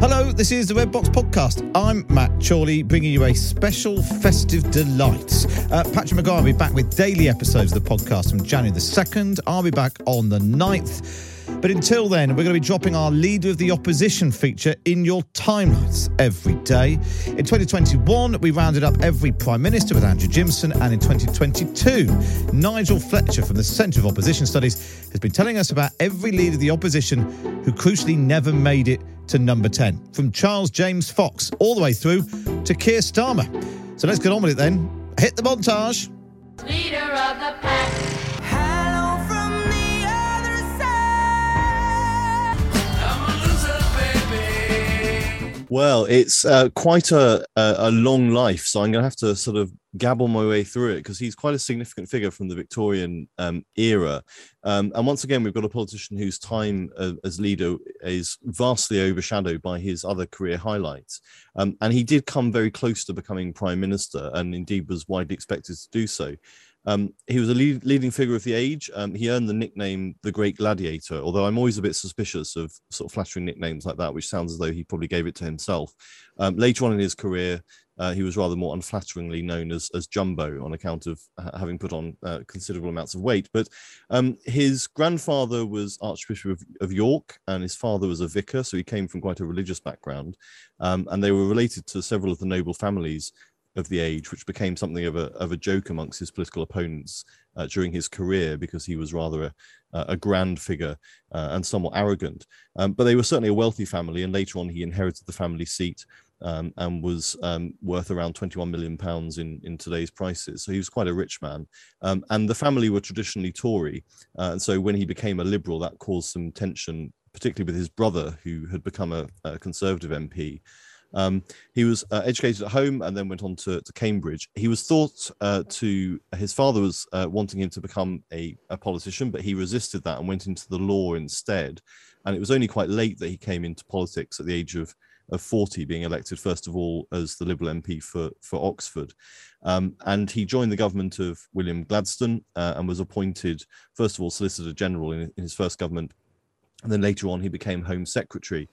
Hello, this is the Red Box Podcast. I'm Matt Chorley, bringing you a special festive delight. Uh, Patrick Maguire will be back with daily episodes of the podcast from January the 2nd. I'll be back on the 9th. But until then, we're going to be dropping our Leader of the Opposition feature in your timelines every day. In 2021, we rounded up every Prime Minister with Andrew Gimson, and in 2022, Nigel Fletcher from the Centre of Opposition Studies has been telling us about every leader of the opposition who crucially never made it to number 10, from Charles James Fox all the way through to Keir Starmer. So let's get on with it then. Hit the montage. Leader of the pack. Hello from the other side. Well, it's uh, quite a, a a long life, so I'm going to have to sort of gabble my way through it because he's quite a significant figure from the Victorian um, era. Um, and once again, we've got a politician whose time uh, as leader is vastly overshadowed by his other career highlights. Um, and he did come very close to becoming prime minister, and indeed was widely expected to do so. Um, he was a lead, leading figure of the age. Um, he earned the nickname the Great Gladiator, although I'm always a bit suspicious of sort of flattering nicknames like that, which sounds as though he probably gave it to himself. Um, later on in his career, uh, he was rather more unflatteringly known as, as Jumbo on account of ha- having put on uh, considerable amounts of weight. But um, his grandfather was Archbishop of, of York, and his father was a vicar, so he came from quite a religious background. Um, and they were related to several of the noble families of the age, which became something of a of a joke amongst his political opponents uh, during his career because he was rather a, a grand figure uh, and somewhat arrogant. Um, but they were certainly a wealthy family, and later on he inherited the family seat um, and was um, worth around 21 million pounds in in today's prices. So he was quite a rich man, um, and the family were traditionally Tory, uh, and so when he became a liberal, that caused some tension, particularly with his brother, who had become a, a Conservative MP. Um, he was uh, educated at home and then went on to, to Cambridge. He was thought uh, to, his father was uh, wanting him to become a, a politician, but he resisted that and went into the law instead. And it was only quite late that he came into politics at the age of, of 40, being elected first of all as the Liberal MP for, for Oxford. Um, and he joined the government of William Gladstone uh, and was appointed, first of all, Solicitor General in, in his first government. And then later on, he became Home Secretary.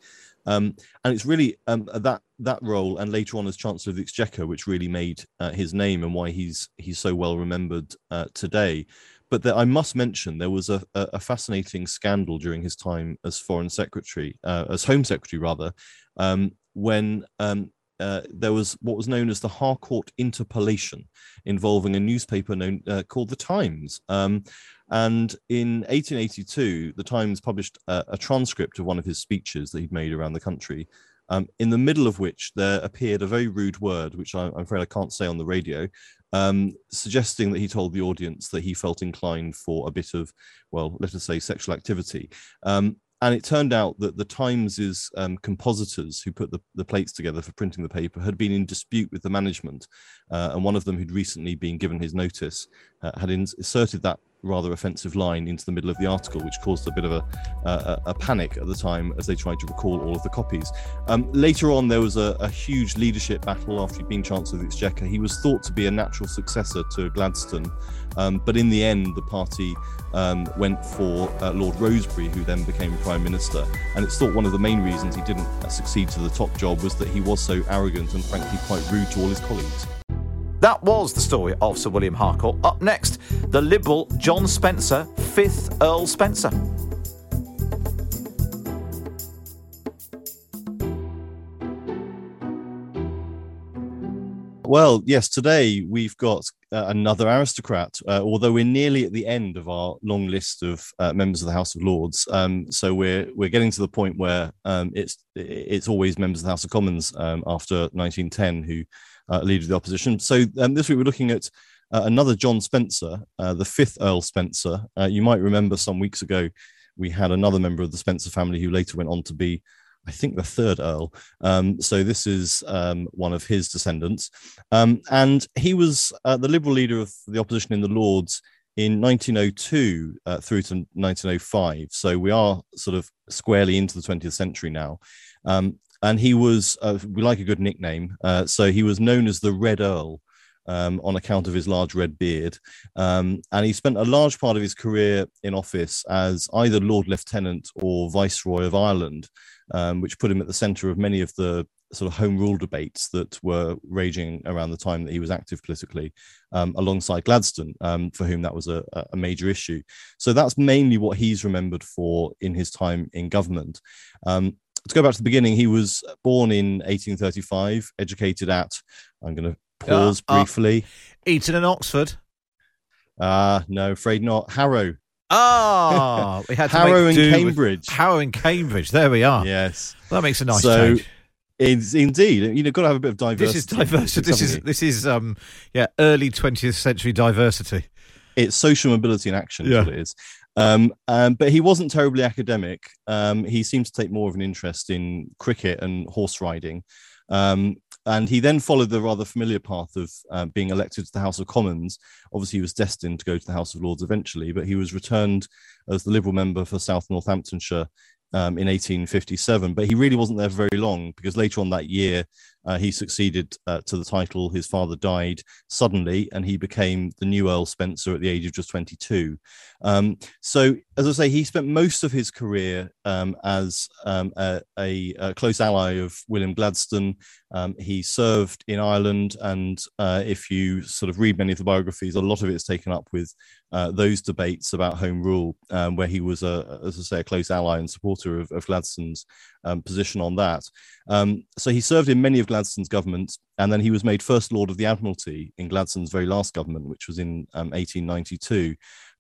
Um, and it's really um, that that role, and later on as Chancellor of the Exchequer, which really made uh, his name and why he's he's so well remembered uh, today. But there, I must mention there was a, a, a fascinating scandal during his time as Foreign Secretary, uh, as Home Secretary rather, um, when um, uh, there was what was known as the Harcourt interpolation, involving a newspaper known uh, called the Times. Um, and in 1882, the Times published a, a, transcript of one of his speeches that he'd made around the country, um, in the middle of which there appeared a very rude word, which I, am afraid I can't say on the radio, um, suggesting that he told the audience that he felt inclined for a bit of, well, let us say, sexual activity. Um, and it turned out that the Times's um, compositors who put the, the plates together for printing the paper had been in dispute with the management, uh, and one of them who'd recently been given his notice uh, had inserted that rather offensive line into the middle of the article, which caused a bit of a, a, panic at the time as they tried to recall all of the copies. Um, later on, there was a, a, huge leadership battle after he'd been Chancellor of the Exchequer. He was thought to be a natural successor to Gladstone, um, but in the end, the party um, went for uh, Lord Rosebery, who then became Prime Minister. And it's thought one of the main reasons he didn't succeed to the top job was that he was so arrogant and frankly quite rude to all his colleagues. That was the story of Sir William Harcourt. Up next, the Liberal John Spencer, 5th Earl Spencer. Well, yes, today we've got uh, another aristocrat, uh, although we're nearly at the end of our long list of uh, members of the House of Lords. Um, so we're we're getting to the point where um, it's it's always members of the House of Commons um, after 1910 who uh, leader of the opposition. So um, this week we're looking at uh, another John Spencer, uh, the fifth Earl Spencer. Uh, you might remember some weeks ago we had another member of the Spencer family who later went on to be, I think, the third Earl. Um, so this is um, one of his descendants, um, and he was uh, the Liberal leader of the opposition in the Lords. In 1902 uh, through to 1905, so we are sort of squarely into the 20th century now. Um, and he was uh, we like a good nickname uh, so he was known as the red earl um, on account of his large red beard um, and he spent a large part of his career in office as either lord lieutenant or viceroy of ireland um, which put him at the center of many of the sort of home rule debates that were raging around the time that he was active politically, um, alongside Gladstone, um, for whom that was a, a, major issue. So that's mainly what he's remembered for in his time in government. To go back to the beginning, he was born in 1835, educated at, I'm going to pause uh, uh, briefly. Eton and Oxford. Uh, no, afraid not. Harrow. Ah, we had Harrow and Cambridge. Harrow and Cambridge. There we are. Yes, that makes a nice so, change. It's indeed, you know, got to have a bit of diversity. This is diversity. This is this is um yeah, early twentieth century diversity. It's social mobility in action. Yeah. what it is. Um, um, but he wasn't terribly academic. Um, he seemed to take more of an interest in cricket and horse riding. Um, and he then followed the rather familiar path of uh, being elected to the House of Commons. Obviously, he was destined to go to the House of Lords eventually, but he was returned as the Liberal member for South Northamptonshire um, in 1857. But he really wasn't there very long because later on that year, uh, he succeeded uh, to the title. His father died suddenly, and he became the new Earl Spencer at the age of just 22. Um, so, as I say, he spent most of his career um, as um, a, a, a, close ally of William Gladstone. Um, he served in Ireland, and uh, if you sort of read many of the biographies, a lot of it is taken up with uh, those debates about home rule, um, where he was, a, as I say, a close ally and supporter of, of Gladstone's um, position on that. Um, so he served in many of Gladstone's governments, and then he was made First Lord of the Admiralty in Gladstone's very last government, which was in um, 1892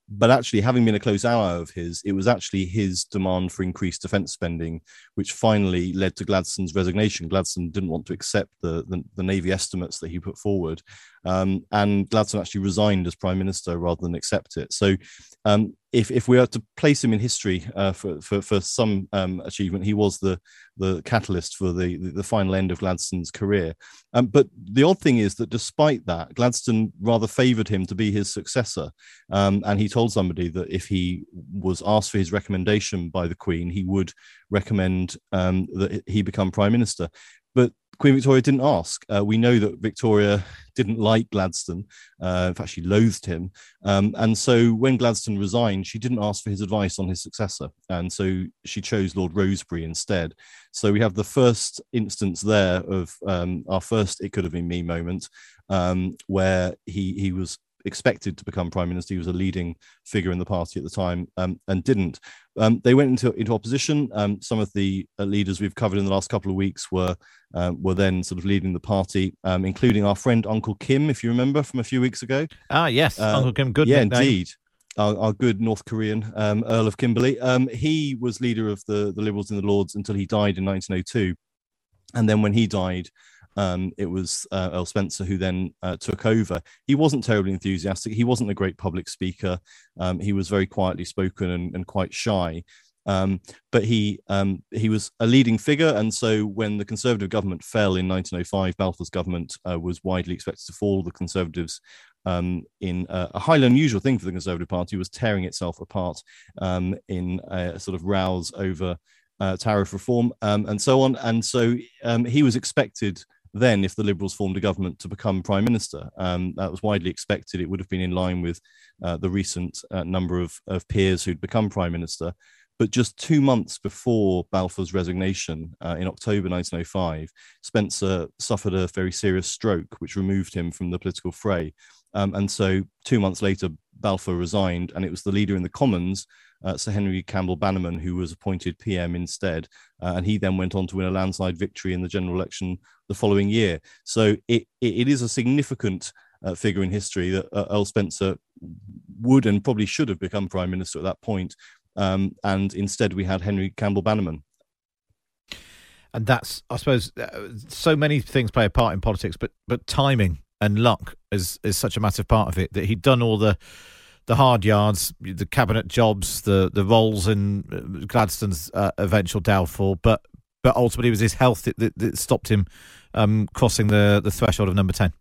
but actually having been a close ally of his it was actually his demand for increased defense spending which finally led to gladstone's resignation. Gladstone didn't want to accept the, the, the navy estimates that he put forward um, and gladstone actually resigned as prime minister rather than accept it. So um, if, if we are to place him in history uh, for, for, for some um, achievement, he was the, the catalyst for the, the, final end of Gladstone's career. Um, but the odd thing is that despite that, Gladstone rather favoured him to be his successor. Um, and he told somebody that if he was asked for his recommendation by the Queen, he would recommend um, that he become Prime Minister. But Queen Victoria didn't ask. Uh, we know that Victoria didn't like Gladstone. Uh, in fact, she loathed him. Um, and so when Gladstone resigned, she didn't ask for his advice on his successor. And so she chose Lord Rosebery instead. So we have the first instance there of um, our first It Could Have Been Me moment, um, where he, he was expected to become prime minister. He was a leading figure in the party at the time um, and didn't. Um, they went into, into opposition. Um, some of the uh, leaders we've covered in the last couple of weeks were um, were then sort of leading the party, um, including our friend Uncle Kim, if you remember from a few weeks ago. Ah, yes, uh, Uncle Kim, good. Yeah, nickname. indeed. Our, our, good North Korean um, Earl of Kimberley. he was leader of the, the Liberals in the Lords until he died in 1902. And then when he died, um, it was uh, Earl Spencer who then uh, took over. He wasn't terribly enthusiastic. He wasn't a great public speaker. Um, he was very quietly spoken and, and quite shy. Um, but he um, he was a leading figure, and so when the Conservative government fell in 1905, Balfour's government uh, was widely expected to fall. The Conservatives um, in a, highly unusual thing for the Conservative Party, was tearing itself apart um, in a sort of rows over uh, tariff reform and so on. And so he was expected then, if the Liberals formed a government, to become prime minister. Um, that was widely expected. It would have been in line with uh, the recent uh, number of, of peers who'd become prime minister. But just two months before Balfour's resignation uh, in October 1905, Spencer suffered a very serious stroke, which removed him from the political fray. Um, and so, two months later, Balfour resigned, and it was the leader in the Commons, uh, Sir Henry Campbell Bannerman, who was appointed PM instead. Uh, and he then went on to win a landslide victory in the general election the following year. So, it, it is a significant uh, figure in history that uh, Earl Spencer would and probably should have become prime minister at that point. Um, and instead, we had Henry Campbell Bannerman. And that's, I suppose, uh, so many things play a part in politics, but but timing and luck is is such a massive part of it. That he'd done all the the hard yards, the cabinet jobs, the the roles in uh, Gladstone's uh, eventual downfall, but but ultimately it was his health that, that, that stopped him um, crossing the the threshold of number ten.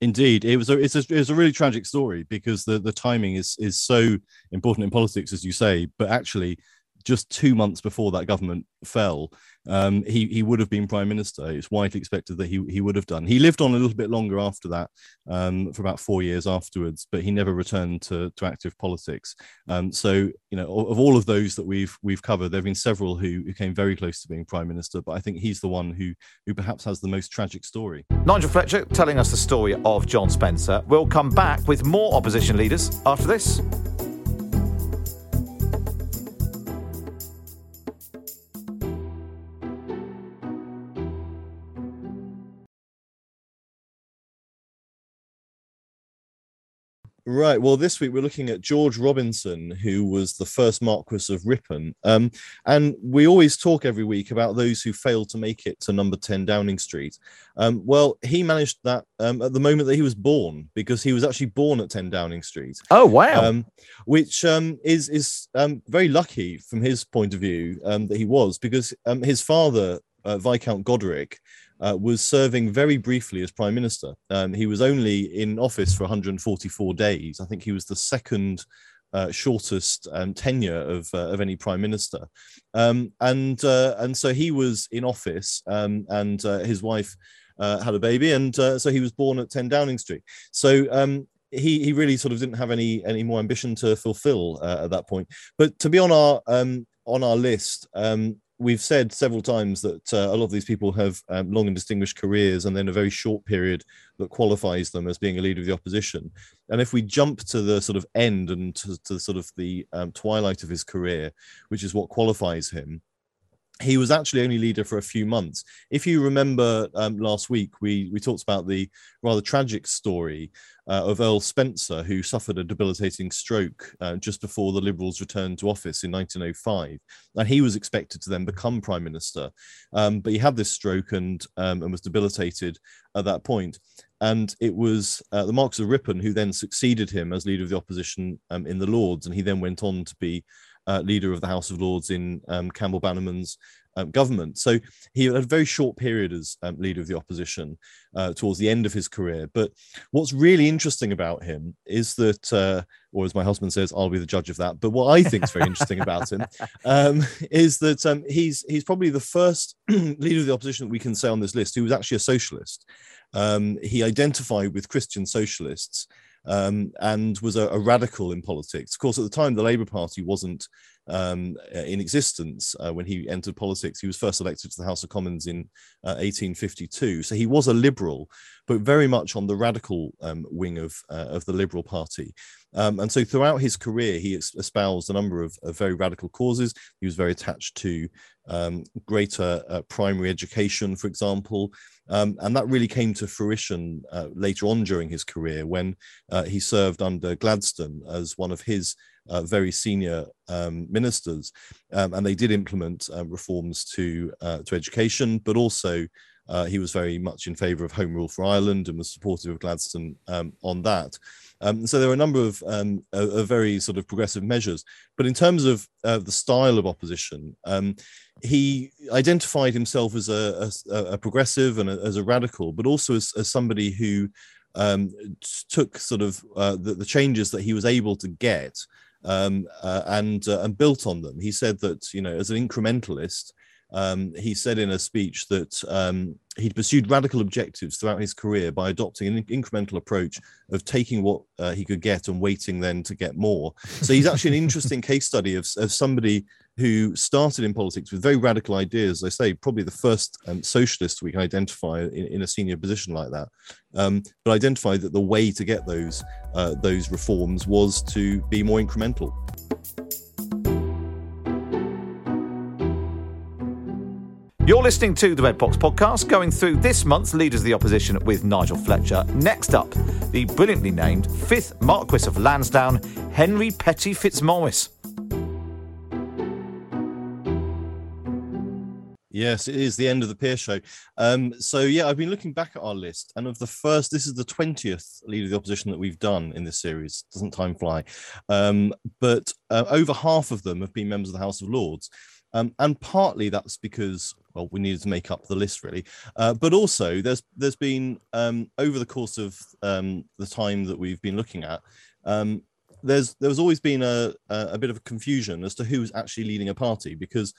Indeed, it was a it's a, a really tragic story because the the timing is is so important in politics, as you say. But actually, just two months before that government fell, um, he he would have been prime minister. It's widely expected that he he would have done. He lived on a little bit longer after that, um, for about four years afterwards, but he never returned to to active politics. Um, so you know, of all of those that we've we've covered, there have been several who, who came very close to being prime minister, but I think he's the one who who perhaps has the most tragic story. Nigel Fletcher telling us the story of John Spencer. We'll come back with more opposition leaders after this. Right. Well, this week we're looking at George Robinson, who was the first Marquis of Ripon. Um, and we always talk every week about those who failed to make it to number 10 Downing Street. Um, well, he managed that um, at the moment that he was born, because he was actually born at 10 Downing Street. Oh, wow. Um, which um, is, is um, very lucky from his point of view that he was, because his father, uh, Viscount Goderich, uh, was serving very briefly as prime minister. Um, he was only in office for 144 days. I think he was the second uh, shortest um, tenure of uh, of any prime minister, um, and uh, and so he was in office, um, and uh, his wife uh, had a baby, and so he was born at 10 Downing Street. So. Um, he, he really sort of didn't have any any more ambition to fulfill at that point. But to be on our um, on our list, um, we've said several times that uh, a lot of these people have um, long and distinguished careers and then a very short period that qualifies them as being a leader of the opposition. And if we jump to the sort of end and to, to sort of the um, twilight of his career, which is what qualifies him, he was actually only leader for a few months. If you remember um, last week, we we talked about the rather tragic story uh, of Earl Spencer, who suffered a debilitating stroke uh, just before the Liberals returned to office in 1905, and he was expected to then become prime minister, um, but he had this stroke and um, and was debilitated at that point. And it was uh, the Marquis of Ripon who then succeeded him as leader of the opposition um, in the Lords, and he then went on to be uh, leader of the House of Lords in um, Campbell Bannerman's um, government. So he had a very short period as um, leader of the opposition uh, towards the end of his career. But what's really interesting about him is that, uh, or as my husband says, I'll be the judge of that. But what I think is very interesting about him um, is that um, he's he's probably the first leader of the opposition that we can say on this list who was actually a socialist. Um, he identified with Christian socialists um, and was a, a, radical in politics. Of course, at the time, the Labour Party wasn't um, in existence uh, when he entered politics. He was first elected to the House of Commons in uh, 1852, so he was a liberal, but very much on the radical um, wing of uh, of the Liberal Party. Um, and so throughout his career, he espoused a number of, of very radical causes. He was very attached to um, greater uh, primary education, for example. Um, and that really came to fruition uh, later on during his career when uh, he served under Gladstone as one of his uh, very senior um, ministers. Um, and they did implement uh, reforms to, uh, to education, but also uh, he was very much in favour of Home Rule for Ireland and was supportive of Gladstone um, on that. Um, so there were a number of, um, very sort of progressive measures. But in terms of uh, the style of opposition, um, he identified himself as a, a, a progressive and a, as a radical, but also as, as somebody who um, took sort of uh, the, the changes that he was able to get um, uh, and uh, and built on them. He said that you know as an incrementalist, um, he said in a speech that um, he'd pursued radical objectives throughout his career by adopting an incremental approach of taking what uh, he could get and waiting then to get more. So he's actually an interesting case study of, of somebody who started in politics with very radical ideas. I say probably the first um, socialist we can identify in, in, a senior position like that, um, but identified that the way to get those uh, those reforms was to be more incremental. You're listening to the Red Box podcast, going through this month's Leaders of the Opposition with Nigel Fletcher. Next up, the brilliantly named fifth Marquis of Lansdowne, Henry Petty Fitzmaurice. Yes, it is the end of the peer show. Um, so yeah, I've been looking back at our list, and of the first, this is the twentieth leader of the opposition that we've done in this series. Doesn't time fly? Um, but uh, over half of them have been members of the House of Lords. Um, and partly that's because well we needed to make up the list really uh, but also there's there's been um, over the course of um, the time that we've been looking at um, there's there's always been a, a bit of a confusion as to who's actually leading a party because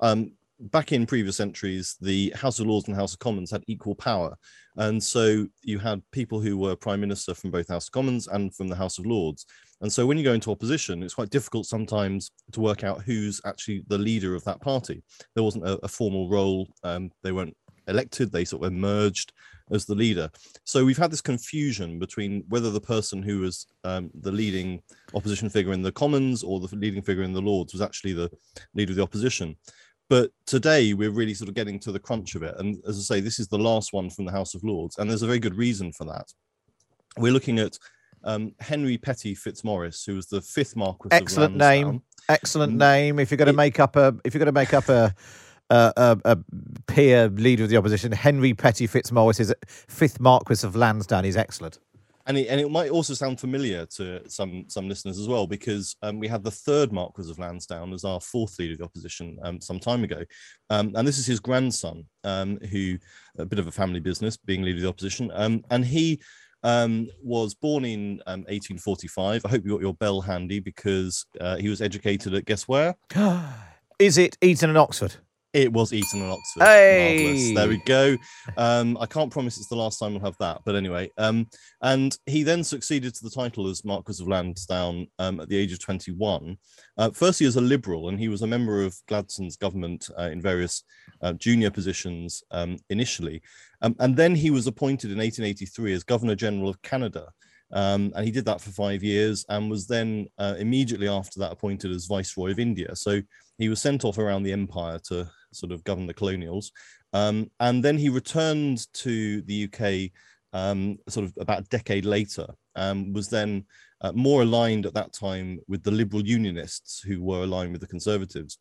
um, back in previous centuries, the House of Lords and House of Commons had equal power. And so you had people who were prime minister from both House of Commons and from the House of Lords. And so when you go into opposition, it's quite difficult sometimes to work out who's actually the leader of that party. There wasn't a, a formal role, um, they weren't elected, they sort of emerged as the leader. So we've had this confusion between whether the person who was um, the leading opposition figure in the Commons or the leading figure in the Lords was actually the leader of the opposition. But today we're really sort of getting to the crunch of it. And as I say, this is the last one from the House of Lords, and there's a very good reason for that. We're looking at um, Henry Petty Fitzmaurice, who was the fifth Marquis. Excellent name. Excellent mm. name. If you're going to make up a, if you're going to make up a, a, a, a, peer leader of the opposition, Henry Petty Fitzmaurice is fifth Marquis of Lansdowne. Is excellent and it, and it might also sound familiar to some some listeners as well because um, we had the third Marquis of Lansdowne as our fourth leader of the opposition um, some time ago, um, and this is his grandson, um, who a bit of a family business, being leader of the opposition, um, and he um, was born in 1845. I hope you got your bell handy because uh, he was educated at guess where? is it Eton and Oxford? It was Eton and Oxford. Hey! Marvelous. There we go. Um, I can't promise it's the last time we'll have that, but anyway. Um, and he then succeeded to the title as Marquis of Lansdowne um, at the age of 21. Uh, firstly, as a liberal, and he was a member of Gladstone's government uh, in various uh, junior positions um, initially. Um, and then he was appointed in 1883 as Governor General of Canada. Um, and he did that for five years and was then uh, immediately after that appointed as Viceroy of India. So he was sent off around the empire to sort of govern the colonials. Um, and then he returned to the UK um, sort of about a decade later, um, was then uh, more aligned at that time with the liberal unionists who were aligned with the conservatives.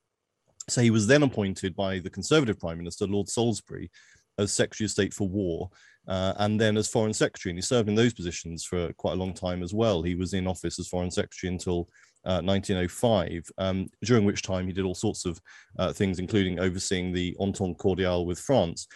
So he was then appointed by the conservative prime minister, Lord Salisbury, as Secretary of State for War, uh, and then as Foreign Secretary. And he served in those positions for quite a long time as well. He was in office as Foreign Secretary until 1905, uh, um, during which time he did all sorts of uh, things, including overseeing the Entente Cordiale with France.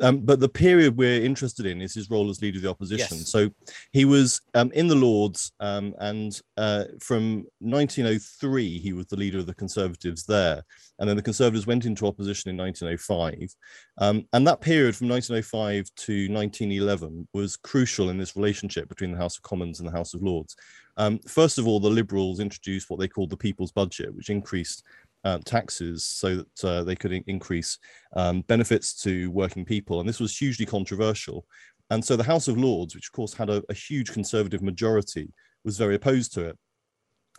Um, but the period we're interested in is his role as leader of the opposition. Yes. So he was um, in the Lords, um, and uh, from 1903 he was the leader of the Conservatives there, and then the Conservatives went into opposition in 1905. Um, and that period from 1905 to 1911 was crucial in this relationship between the House of Commons and the House of Lords. Um, first of all, the Liberals introduced what they called the People's Budget, which increased uh, taxes so that uh, they could in- increase um, benefits to working people. And this was hugely controversial. And so the House of Lords, which of course had a, a huge conservative majority, was very opposed to it.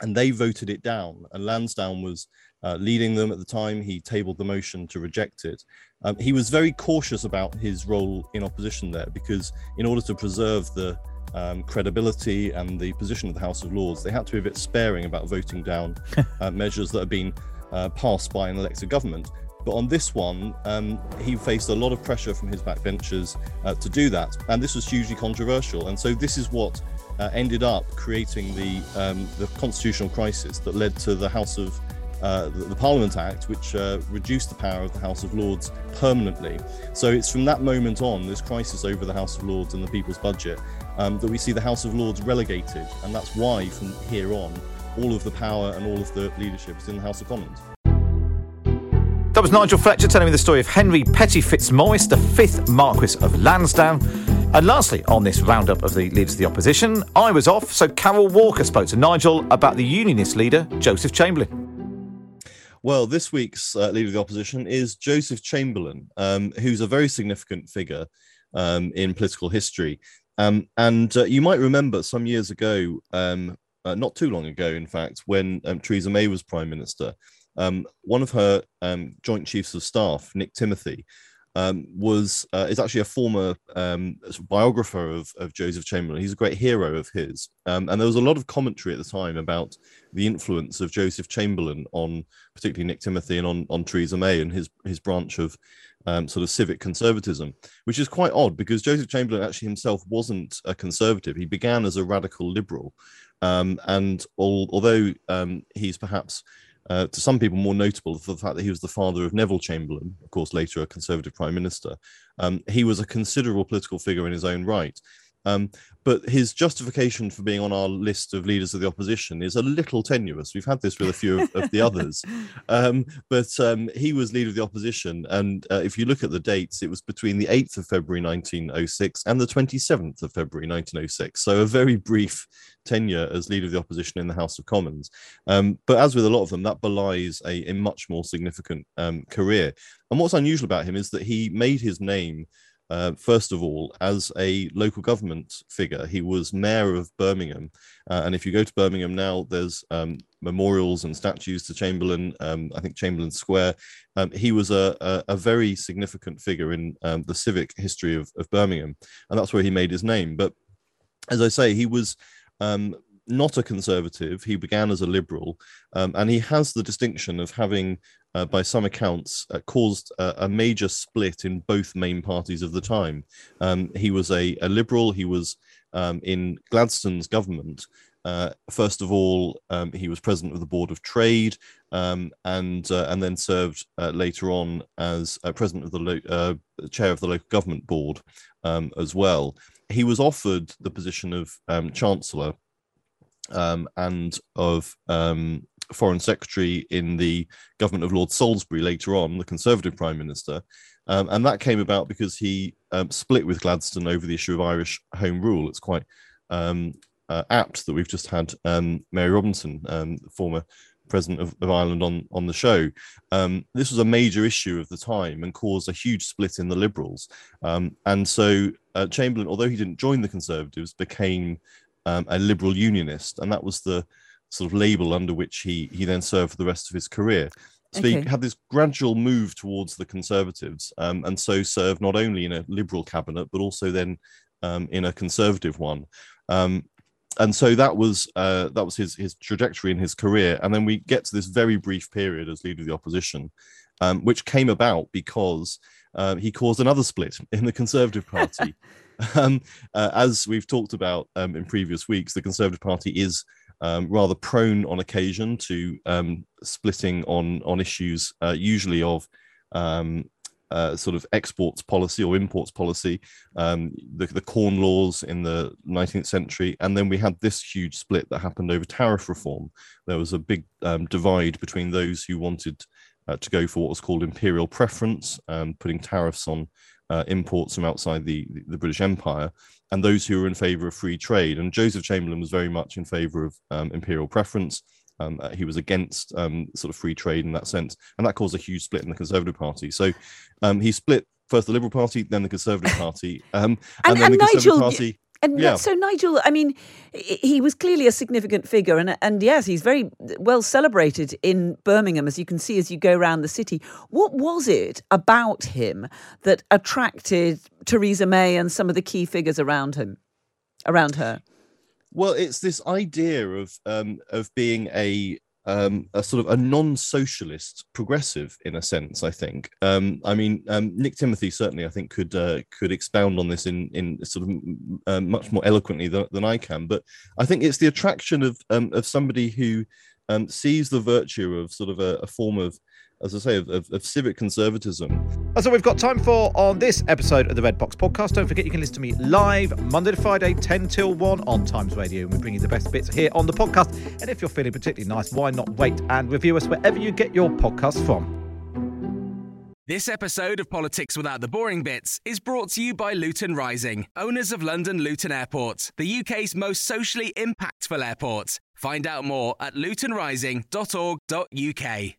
And they voted it down. And Lansdowne was uh, leading them at the time. He tabled the motion to reject it. Um, he was very cautious about his role in opposition there because, in order to preserve the um, credibility and the position of the House of Lords, they had to be a bit sparing about voting down uh, measures that had been uh, passed by an elected government. But on this one, um, he faced a lot of pressure from his backbenchers uh, to do that. And this was hugely controversial. And so this is what uh, ended up creating the, um, the constitutional crisis that led to the House of uh, the, Parliament Act, which uh, reduced the power of the House of Lords permanently. So it's from that moment on, this crisis over the House of Lords and the people's budget um, that we see the House of Lords relegated, and that's why from here on, all of the power and all of the leadership is in the House of Commons. That was Nigel Fletcher telling me the story of Henry Petty Fitzmaurice, the fifth Marquis of Lansdowne. And lastly, on this roundup of the leaders of the opposition, I was off, so Carol Walker spoke to Nigel about the Unionist leader, Joseph Chamberlain. Well, this week's uh, leader of the opposition is Joseph Chamberlain, um, who's a very significant figure um, in political history. Um, and uh, you might remember some years ago, um, uh, not too long ago, in fact, when um, Theresa May was prime minister, um, one of her joint chiefs of staff, Nick Timothy, um, was uh, is actually a former um, biographer of, of Joseph Chamberlain. He's a great hero of his, um, and there was a lot of commentary at the time about the influence of Joseph Chamberlain on particularly Nick Timothy and on on Theresa May and his his branch of um, sort of civic conservatism, which is quite odd because Joseph Chamberlain actually himself wasn't a conservative. He began as a radical liberal, um, and all, although um, he's perhaps uh, to some people more notable for the fact that he was the father of Neville Chamberlain, of course, later a Conservative Prime Minister. Um, he was a considerable political figure in his own right. Um, but his justification for being on our list of leaders of the opposition is a little tenuous. We've had this with a few of, of the others, um, but um, he was leader of the opposition. And uh, if you look at the dates, it was between the 8th of February 1906 and the 27th of February 1906. So a very brief tenure as leader of the opposition in the House of Commons. Um, but as with a lot of them, that belies a, a much more significant um, career. And what's unusual about him is that he made his name uh, first of all, as a local government figure. He was mayor of Birmingham. Uh, and if you go to Birmingham now, there's um, memorials and statues to Chamberlain, um, I think Chamberlain Square. Um, he was a, a, a, very significant figure in um, the civic history of, of, Birmingham. And that's where he made his name. But as I say, he was um, not a conservative. He began as a liberal, um, and he has the distinction of having uh, by some accounts, uh, caused a, a, major split in both main parties of the time. Um, he was a, a, liberal, he was um, in Gladstone's government. Uh, first of all, um, he was president of the Board of Trade um, and, uh, and then served uh, later on as uh, president of the lo- chair of the local government board um, as well. He was offered the position of um, chancellor and of um, foreign secretary in the government of Lord Salisbury later on, the Conservative Prime Minister. Um, and that came about because he um, split with Gladstone over the issue of Irish Home Rule. It's quite um, uh, apt that we've just had um, Mary Robinson, um, former president of, of, Ireland, on, on the show. Um, this was a major issue of the time and caused a huge split in the Liberals. and so uh, Chamberlain, although he didn't join the Conservatives, became a liberal unionist. And that was the sort of label under which he he then served for the rest of his career. So okay. he had this gradual move towards the Conservatives, um, and so served not only in a Liberal cabinet but also then um, in a Conservative one. Um, and so that was uh, that was his his trajectory in his career. And then we get to this very brief period as leader of the opposition, um, which came about because uh, he caused another split in the Conservative Party. um, uh, as we've talked about um, in previous weeks, the Conservative Party is um, rather prone on occasion to um, splitting on on issues, uh, usually of um, uh, sort of exports policy or imports policy, um, the, the corn laws in the 19th century, and then we had this huge split that happened over tariff reform. There was a big um, divide between those who wanted uh, to go for what was called imperial preference, um, putting tariffs on uh, imports from outside the, the British Empire, and those who were in favour of free trade. And Joseph Chamberlain was very much in favour of um, imperial preference. Um, uh, he was against um, sort of free trade in that sense, and that caused a huge split in the Conservative Party. So um, he split first the Liberal Party, then the Conservative Party, um, and, and, then and the Conservative Nigel, Party. And yeah. so Nigel, I mean, he was clearly a significant figure, and and yes, he's very well celebrated in Birmingham, as you can see as you go around the city. What was it about him that attracted Theresa May and some of the key figures around him, around her? Well, it's this idea of um, of being a um, a sort of a non-socialist progressive in a sense. I think. Um, I mean, um, Nick Timothy certainly, I think, could uh, could expound on this in in sort of uh, much more eloquently than, than, I can. But I think it's the attraction of um, of somebody who um, sees the virtue of sort of a, a form of as I say, of, of, of civic conservatism. That's all we've got time for on this episode of the Red Box Podcast. Don't forget you can listen to me live Monday to Friday, 10 till 1 on Times Radio. And we bring you the best bits here on the podcast. And if you're feeling particularly nice, why not wait and review us wherever you get your podcast from? This episode of Politics Without the Boring Bits is brought to you by Luton Rising, owners of London Luton Airport, the UK's most socially impactful airport. Find out more at lutonrising.org.uk.